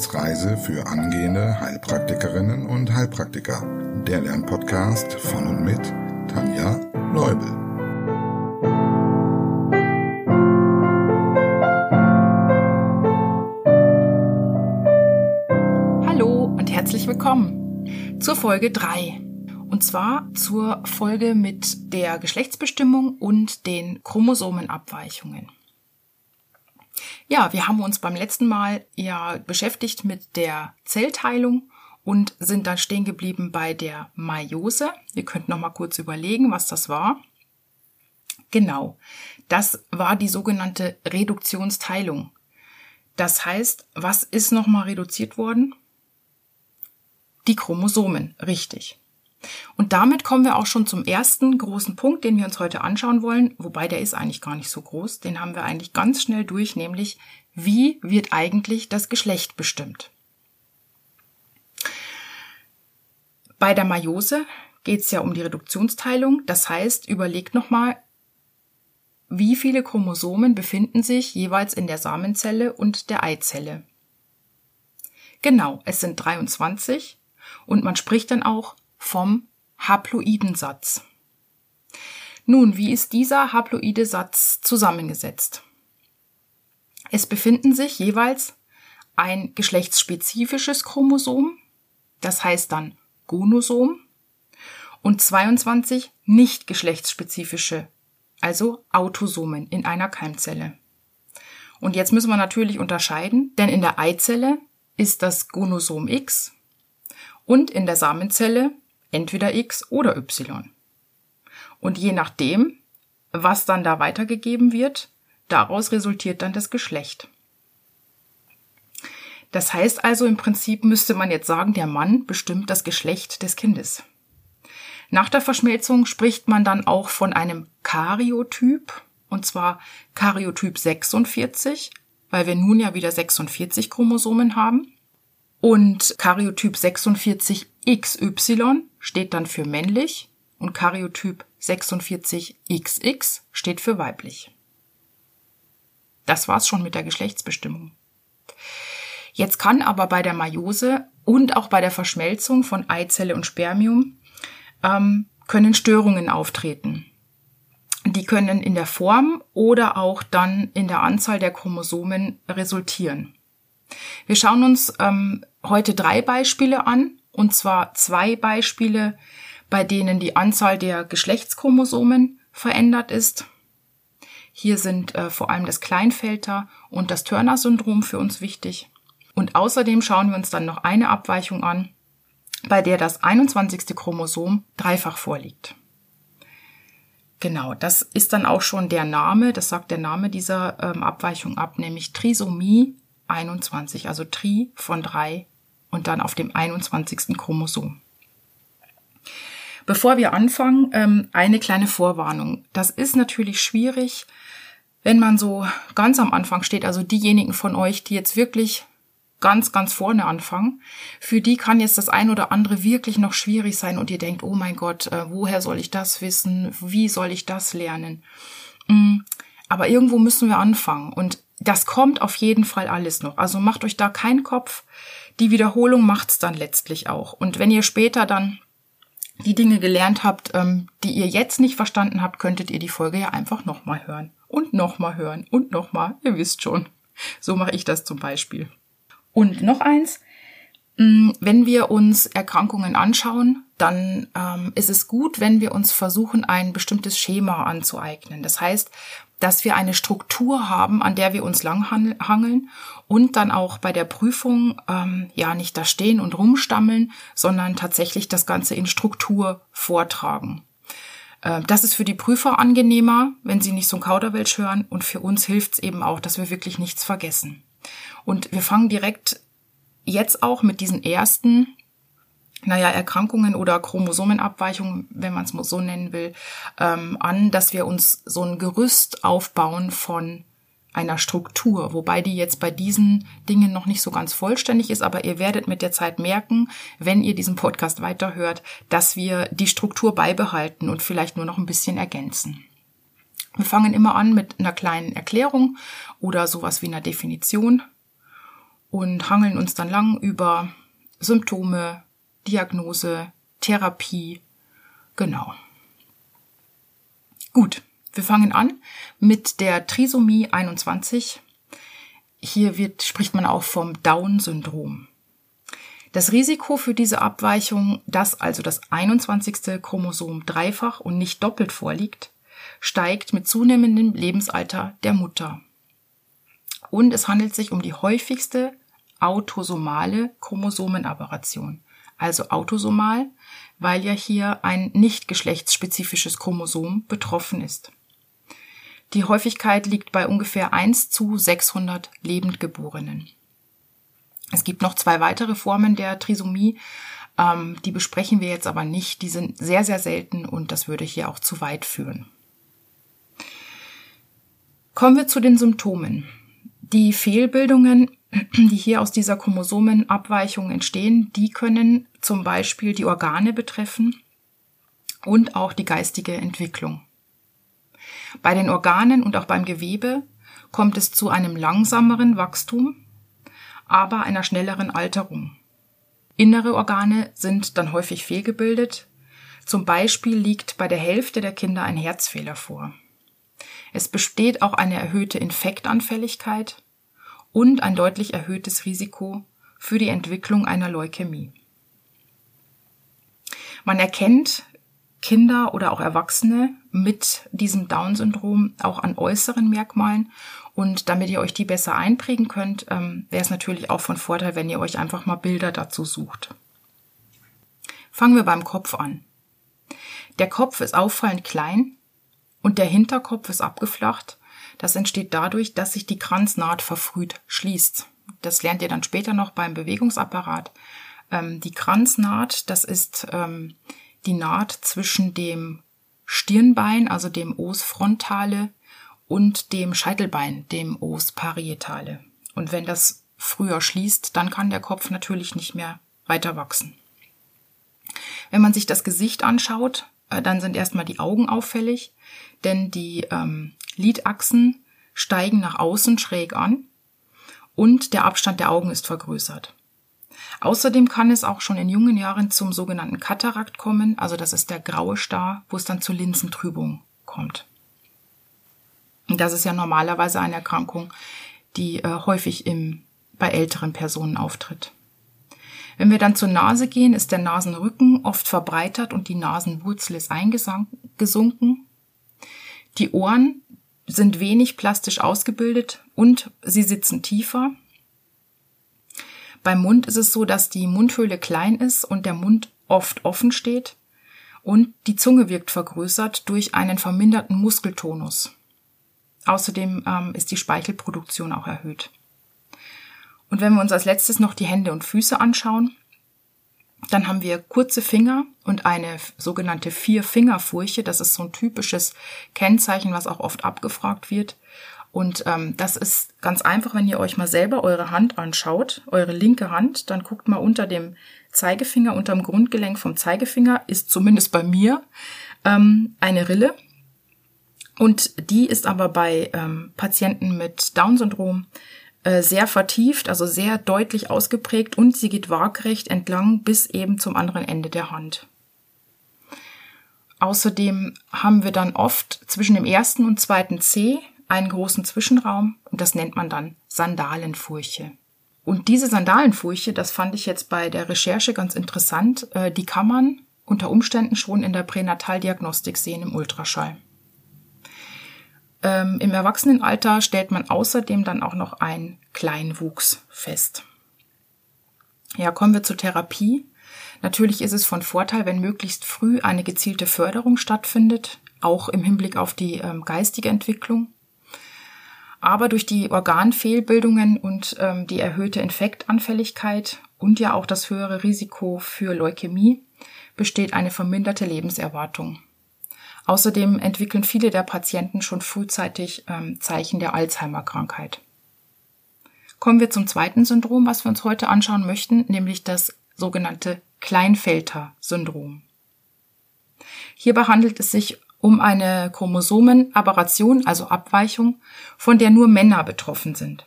Wissensreise für angehende Heilpraktikerinnen und Heilpraktiker. Der Lernpodcast von und mit Tanja Leubel. Hallo und herzlich willkommen zur Folge 3. Und zwar zur Folge mit der Geschlechtsbestimmung und den Chromosomenabweichungen. Ja, wir haben uns beim letzten Mal ja beschäftigt mit der Zellteilung und sind dann stehen geblieben bei der Meiose. Ihr könnt noch mal kurz überlegen, was das war. Genau, das war die sogenannte Reduktionsteilung. Das heißt, was ist noch mal reduziert worden? Die Chromosomen, richtig. Und damit kommen wir auch schon zum ersten großen Punkt, den wir uns heute anschauen wollen, wobei der ist eigentlich gar nicht so groß, den haben wir eigentlich ganz schnell durch, nämlich wie wird eigentlich das Geschlecht bestimmt? Bei der Meiose geht es ja um die Reduktionsteilung, das heißt, überlegt nochmal, wie viele Chromosomen befinden sich jeweils in der Samenzelle und der Eizelle. Genau, es sind 23 und man spricht dann auch vom Haploidensatz. Nun, wie ist dieser haploide Satz zusammengesetzt? Es befinden sich jeweils ein geschlechtsspezifisches Chromosom, das heißt dann Gonosom, und 22 nicht geschlechtsspezifische, also Autosomen in einer Keimzelle. Und jetzt müssen wir natürlich unterscheiden, denn in der Eizelle ist das Gonosom X und in der Samenzelle entweder X oder Y. Und je nachdem, was dann da weitergegeben wird, daraus resultiert dann das Geschlecht. Das heißt also im Prinzip müsste man jetzt sagen, der Mann bestimmt das Geschlecht des Kindes. Nach der Verschmelzung spricht man dann auch von einem Karyotyp, und zwar Karyotyp 46, weil wir nun ja wieder 46 Chromosomen haben. Und Karyotyp 46 XY steht dann für männlich und Karyotyp 46XX steht für weiblich. Das war's schon mit der Geschlechtsbestimmung. Jetzt kann aber bei der Meiose und auch bei der Verschmelzung von Eizelle und Spermium ähm, können Störungen auftreten. Die können in der Form oder auch dann in der Anzahl der Chromosomen resultieren. Wir schauen uns ähm, heute drei Beispiele an, und zwar zwei Beispiele, bei denen die Anzahl der Geschlechtschromosomen verändert ist. Hier sind äh, vor allem das Kleinfelter und das Turner-Syndrom für uns wichtig. Und außerdem schauen wir uns dann noch eine Abweichung an, bei der das 21. Chromosom dreifach vorliegt. Genau, das ist dann auch schon der Name, das sagt der Name dieser ähm, Abweichung ab, nämlich Trisomie 21, also Tri von drei und dann auf dem 21. Chromosom. Bevor wir anfangen, ähm, eine kleine Vorwarnung. Das ist natürlich schwierig, wenn man so ganz am Anfang steht, also diejenigen von euch, die jetzt wirklich ganz, ganz vorne anfangen, für die kann jetzt das ein oder andere wirklich noch schwierig sein und ihr denkt, oh mein Gott, äh, woher soll ich das wissen? Wie soll ich das lernen? Mm, aber irgendwo müssen wir anfangen und das kommt auf jeden Fall alles noch. Also macht euch da keinen Kopf. Die Wiederholung macht's dann letztlich auch. Und wenn ihr später dann die Dinge gelernt habt, ähm, die ihr jetzt nicht verstanden habt, könntet ihr die Folge ja einfach nochmal hören. Und nochmal hören und nochmal. Ihr wisst schon. So mache ich das zum Beispiel. Und noch eins. Mm, wenn wir uns Erkrankungen anschauen, dann ähm, ist es gut, wenn wir uns versuchen, ein bestimmtes Schema anzueignen. Das heißt, dass wir eine Struktur haben, an der wir uns langhangeln und dann auch bei der Prüfung ähm, ja nicht da stehen und rumstammeln, sondern tatsächlich das Ganze in Struktur vortragen. Äh, das ist für die Prüfer angenehmer, wenn sie nicht so ein Kauderwelsch hören und für uns hilft es eben auch, dass wir wirklich nichts vergessen. Und wir fangen direkt jetzt auch mit diesen ersten naja, Erkrankungen oder Chromosomenabweichungen, wenn man es so nennen will, ähm, an, dass wir uns so ein Gerüst aufbauen von einer Struktur, wobei die jetzt bei diesen Dingen noch nicht so ganz vollständig ist, aber ihr werdet mit der Zeit merken, wenn ihr diesen Podcast weiterhört, dass wir die Struktur beibehalten und vielleicht nur noch ein bisschen ergänzen. Wir fangen immer an mit einer kleinen Erklärung oder sowas wie einer Definition und hangeln uns dann lang über Symptome, Diagnose, Therapie. Genau. Gut, wir fangen an mit der Trisomie 21. Hier wird, spricht man auch vom Down-Syndrom. Das Risiko für diese Abweichung, dass also das 21. Chromosom dreifach und nicht doppelt vorliegt, steigt mit zunehmendem Lebensalter der Mutter. Und es handelt sich um die häufigste autosomale Chromosomenaberration. Also autosomal, weil ja hier ein nicht geschlechtsspezifisches Chromosom betroffen ist. Die Häufigkeit liegt bei ungefähr 1 zu 600 Lebendgeborenen. Es gibt noch zwei weitere Formen der Trisomie, ähm, die besprechen wir jetzt aber nicht. Die sind sehr, sehr selten und das würde hier auch zu weit führen. Kommen wir zu den Symptomen. Die Fehlbildungen, die hier aus dieser Chromosomenabweichung entstehen, die können zum Beispiel die Organe betreffen und auch die geistige Entwicklung. Bei den Organen und auch beim Gewebe kommt es zu einem langsameren Wachstum, aber einer schnelleren Alterung. Innere Organe sind dann häufig fehlgebildet. Zum Beispiel liegt bei der Hälfte der Kinder ein Herzfehler vor. Es besteht auch eine erhöhte Infektanfälligkeit und ein deutlich erhöhtes Risiko für die Entwicklung einer Leukämie. Man erkennt Kinder oder auch Erwachsene mit diesem Down-Syndrom auch an äußeren Merkmalen. Und damit ihr euch die besser einprägen könnt, ähm, wäre es natürlich auch von Vorteil, wenn ihr euch einfach mal Bilder dazu sucht. Fangen wir beim Kopf an. Der Kopf ist auffallend klein und der Hinterkopf ist abgeflacht. Das entsteht dadurch, dass sich die Kranznaht verfrüht schließt. Das lernt ihr dann später noch beim Bewegungsapparat. Ähm, die Kranznaht, das ist ähm, die Naht zwischen dem Stirnbein, also dem Os frontale, und dem Scheitelbein, dem Os parietale. Und wenn das früher schließt, dann kann der Kopf natürlich nicht mehr weiter wachsen. Wenn man sich das Gesicht anschaut, äh, dann sind erstmal die Augen auffällig, denn die ähm, Lidachsen steigen nach außen schräg an und der Abstand der Augen ist vergrößert. Außerdem kann es auch schon in jungen Jahren zum sogenannten Katarakt kommen, also das ist der graue Star, wo es dann zur Linsentrübung kommt. Und das ist ja normalerweise eine Erkrankung, die äh, häufig im, bei älteren Personen auftritt. Wenn wir dann zur Nase gehen, ist der Nasenrücken oft verbreitert und die Nasenwurzel ist eingesunken. Die Ohren sind wenig plastisch ausgebildet und sie sitzen tiefer. Beim Mund ist es so, dass die Mundhöhle klein ist und der Mund oft offen steht und die Zunge wirkt vergrößert durch einen verminderten Muskeltonus. Außerdem ähm, ist die Speichelproduktion auch erhöht. Und wenn wir uns als letztes noch die Hände und Füße anschauen, dann haben wir kurze Finger und eine sogenannte Vier-Finger-Furche. Das ist so ein typisches Kennzeichen, was auch oft abgefragt wird. Und ähm, das ist ganz einfach, wenn ihr euch mal selber eure Hand anschaut, eure linke Hand, dann guckt mal unter dem Zeigefinger, unter dem Grundgelenk vom Zeigefinger ist zumindest bei mir ähm, eine Rille. Und die ist aber bei ähm, Patienten mit Down-Syndrom sehr vertieft, also sehr deutlich ausgeprägt und sie geht waagrecht entlang bis eben zum anderen Ende der Hand. Außerdem haben wir dann oft zwischen dem ersten und zweiten C einen großen Zwischenraum und das nennt man dann Sandalenfurche. Und diese Sandalenfurche, das fand ich jetzt bei der Recherche ganz interessant, äh, die kann man unter Umständen schon in der Pränataldiagnostik sehen im Ultraschall. Ähm, Im Erwachsenenalter stellt man außerdem dann auch noch einen Kleinwuchs fest. Ja, kommen wir zur Therapie. Natürlich ist es von Vorteil, wenn möglichst früh eine gezielte Förderung stattfindet, auch im Hinblick auf die ähm, geistige Entwicklung. Aber durch die Organfehlbildungen und ähm, die erhöhte Infektanfälligkeit und ja auch das höhere Risiko für Leukämie besteht eine verminderte Lebenserwartung. Außerdem entwickeln viele der Patienten schon frühzeitig ähm, Zeichen der Alzheimer-Krankheit. Kommen wir zum zweiten Syndrom, was wir uns heute anschauen möchten, nämlich das sogenannte Kleinfelter-Syndrom. Hierbei handelt es sich um eine Chromosomenaberration, also Abweichung, von der nur Männer betroffen sind.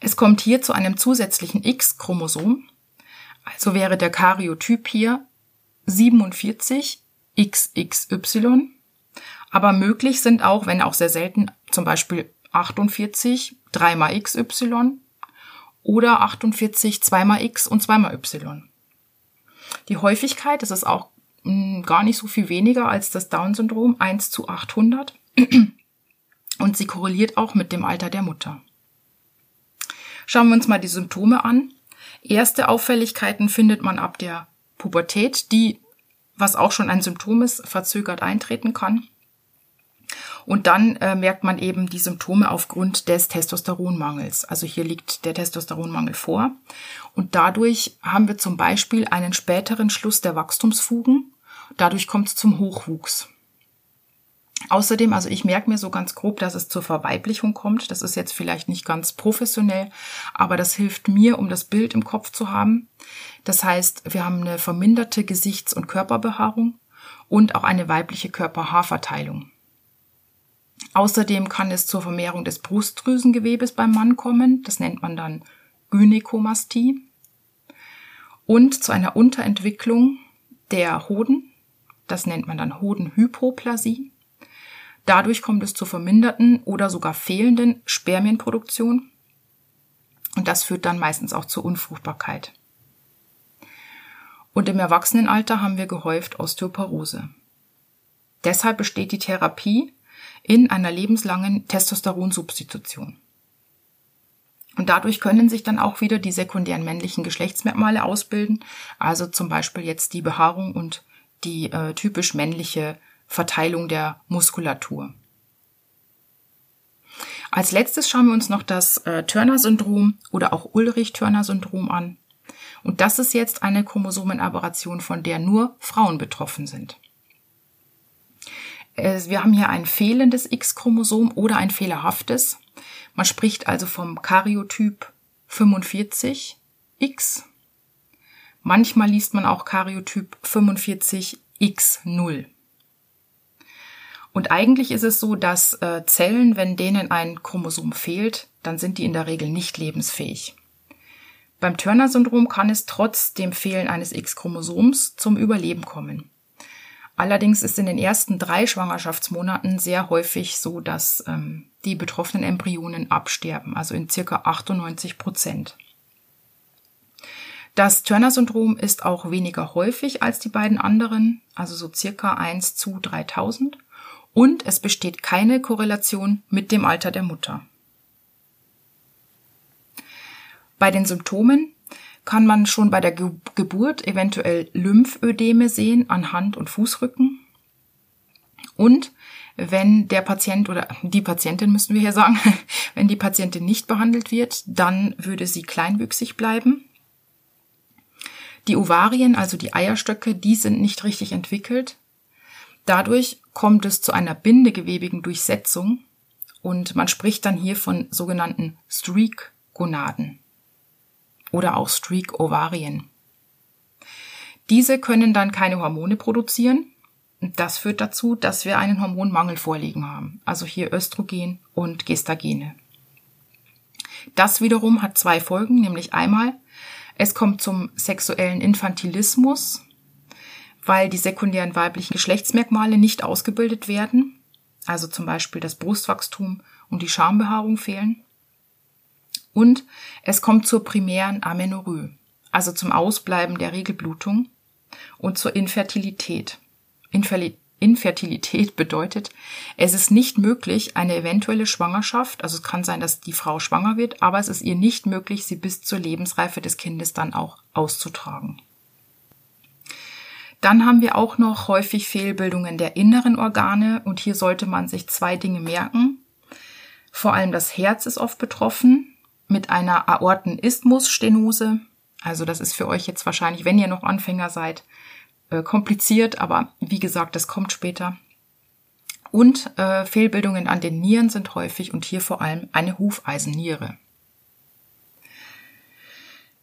Es kommt hier zu einem zusätzlichen X-Chromosom. Also wäre der Karyotyp hier 47 XXY. Aber möglich sind auch, wenn auch sehr selten, zum Beispiel 48 3 mal XY oder 48 2 mal X und 2 mal Y. Die Häufigkeit, das ist auch mh, mm, gar nicht so viel weniger als das Down-Syndrom, 1 zu 800. Und sie korreliert auch mit dem Alter der Mutter. Schauen wir uns mal die Symptome an. Erste Auffälligkeiten findet man ab der Pubertät, die, was auch schon ein Symptom ist, verzögert eintreten kann. Und dann äh, merkt man eben die Symptome aufgrund des Testosteronmangels. Also hier liegt der Testosteronmangel vor. Und dadurch haben wir zum Beispiel einen späteren Schluss der Wachstumsfugen. Dadurch kommt es zum Hochwuchs. Außerdem, also ich merke mir so ganz grob, dass es zur Verweiblichung kommt. Das ist jetzt vielleicht nicht ganz professionell, aber das hilft mir, um das Bild im Kopf zu haben. Das heißt, wir haben eine verminderte Gesichts- und Körperbehaarung und auch eine weibliche Körperhaarverteilung. Außerdem kann es zur Vermehrung des Brustdrüsengewebes beim Mann kommen. Das nennt man dann Gynäkomastie. Und zu einer Unterentwicklung der Hoden. Das nennt man dann Hodenhypoplasie. Dadurch kommt es zur verminderten oder sogar fehlenden Spermienproduktion. Und das führt dann meistens auch zur Unfruchtbarkeit. Und im Erwachsenenalter haben wir gehäuft Osteoporose. Deshalb besteht die Therapie in einer lebenslangen Testosteronsubstitution. Und dadurch können sich dann auch wieder die sekundären männlichen Geschlechtsmerkmale ausbilden, also zum Beispiel jetzt die Behaarung und die äh, typisch männliche Verteilung der Muskulatur. Als letztes schauen wir uns noch das äh, Turner-Syndrom oder auch Ulrich-Turner-Syndrom an. Und das ist jetzt eine Chromosomenaberration, von der nur Frauen betroffen sind. Wir haben hier ein fehlendes X-Chromosom oder ein fehlerhaftes. Man spricht also vom Karyotyp 45X. Manchmal liest man auch Karyotyp 45X0. Und eigentlich ist es so, dass äh, Zellen, wenn denen ein Chromosom fehlt, dann sind die in der Regel nicht lebensfähig. Beim Turner-Syndrom kann es trotz dem Fehlen eines X-Chromosoms zum Überleben kommen. Allerdings ist in den ersten drei Schwangerschaftsmonaten sehr häufig so, dass ähm, die betroffenen Embryonen absterben, also in circa 98 Prozent. Das Turner-Syndrom ist auch weniger häufig als die beiden anderen, also so circa 1 zu 3000. Und es besteht keine Korrelation mit dem Alter der Mutter. Bei den Symptomen kann man schon bei der Ge Geburt eventuell Lymphödeme sehen an Hand- und Fußrücken. Und wenn der Patient oder die Patientin müssen wir hier sagen, wenn die Patientin nicht behandelt wird, dann würde sie kleinwüchsig bleiben. Die Ovarien, also die Eierstöcke, die sind nicht richtig entwickelt. Dadurch kommt es zu einer bindegewebigen Durchsetzung und man spricht dann hier von sogenannten Streak-Gonaden oder auch Streak-Ovarien. Diese können dann keine Hormone produzieren. Das führt dazu, dass wir einen Hormonmangel vorliegen haben, also hier Östrogen und Gestagene. Das wiederum hat zwei Folgen, nämlich einmal, es kommt zum sexuellen Infantilismus, weil die sekundären weiblichen Geschlechtsmerkmale nicht ausgebildet werden, also zum Beispiel das Brustwachstum und die Schambehaarung fehlen. Und es kommt zur primären Amenorrhoe, also zum Ausbleiben der Regelblutung und zur Infertilität. Infertilität bedeutet, es ist nicht möglich, eine eventuelle Schwangerschaft, also es kann sein, dass die Frau schwanger wird, aber es ist ihr nicht möglich, sie bis zur Lebensreife des Kindes dann auch auszutragen. Dann haben wir auch noch häufig Fehlbildungen der inneren Organe und hier sollte man sich zwei Dinge merken. Vor allem das Herz ist oft betroffen mit einer Aortenisthmusstenose. Also das ist für euch jetzt wahrscheinlich, wenn ihr noch Anfänger seid, äh, kompliziert, aber wie gesagt, das kommt später. Und äh, Fehlbildungen an den Nieren sind häufig und hier vor allem eine Hufeisenniere.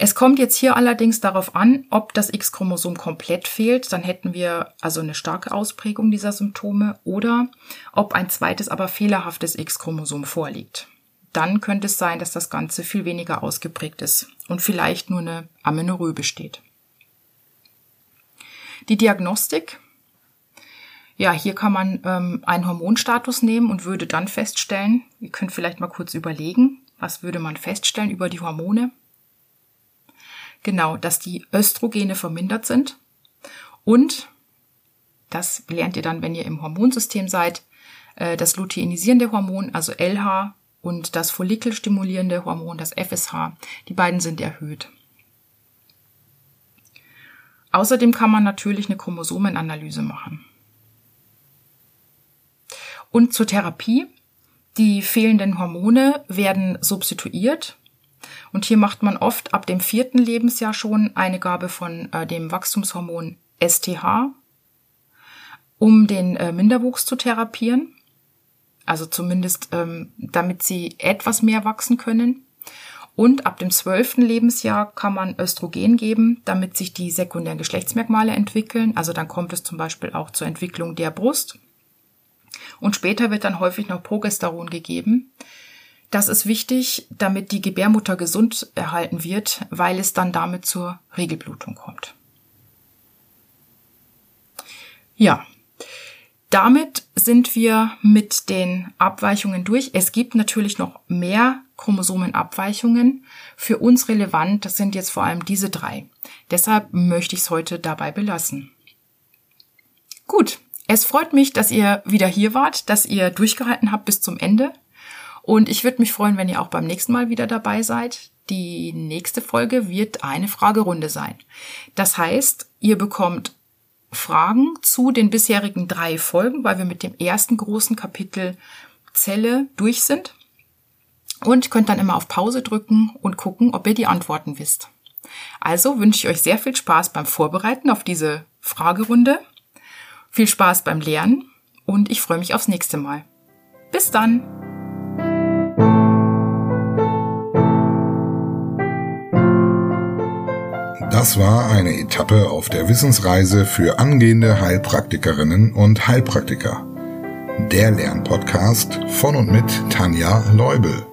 Es kommt jetzt hier allerdings darauf an, ob das X-Chromosom komplett fehlt, dann hätten wir also eine starke Ausprägung dieser Symptome oder ob ein zweites, aber fehlerhaftes X-Chromosom vorliegt. dann könnte es sein, dass das Ganze viel weniger ausgeprägt ist und vielleicht nur eine Amenorrhoe besteht. Die Diagnostik. Ja, hier kann man ähm, einen Hormonstatus nehmen und würde dann feststellen, ihr könnt vielleicht mal kurz überlegen, was würde man feststellen über die Hormone? Genau, dass die Östrogene vermindert sind und das lernt ihr dann, wenn ihr im Hormonsystem seid, äh, das luteinisierende Hormon, also LH, und das follikelstimulierende Hormon, das FSH, die beiden sind erhöht. Außerdem kann man natürlich eine Chromosomenanalyse machen. Und zur Therapie. Die fehlenden Hormone werden substituiert. Und hier macht man oft ab dem vierten Lebensjahr schon eine Gabe von äh, dem Wachstumshormon STH, um den äh, Minderwuchs zu therapieren. Also zumindest, ähm, damit sie etwas mehr wachsen können. Und ab dem zwölften Lebensjahr kann man Östrogen geben, damit sich die sekundären Geschlechtsmerkmale entwickeln. Also dann kommt es zum Beispiel auch zur Entwicklung der Brust. Und später wird dann häufig noch Progesteron gegeben. Das ist wichtig, damit die Gebärmutter gesund erhalten wird, weil es dann damit zur Regelblutung kommt. Ja, damit sind wir mit den Abweichungen durch. Es gibt natürlich noch mehr Chromosomenabweichungen. Für uns relevant das sind jetzt vor allem diese drei. Deshalb möchte ich es heute dabei belassen. Gut, es freut mich, dass ihr wieder hier wart, dass ihr durchgehalten habt bis zum Ende. Und ich würde mich freuen, wenn ihr auch beim nächsten Mal wieder dabei seid. Die nächste Folge wird eine Fragerunde sein. Das heißt, ihr bekommt Fragen zu den bisherigen drei Folgen, weil wir mit dem ersten großen Kapitel Zelle durch sind. Und könnt dann immer auf Pause drücken und gucken, ob ihr die Antworten wisst. Also wünsche ich euch sehr viel Spaß beim Vorbereiten auf diese Fragerunde. Viel Spaß beim Lernen und ich freue mich aufs nächste Mal. Bis dann! Das war eine Etappe auf der Wissensreise für angehende Heilpraktikerinnen und Heilpraktiker. Der Lernpodcast von und mit Tanja Leubel.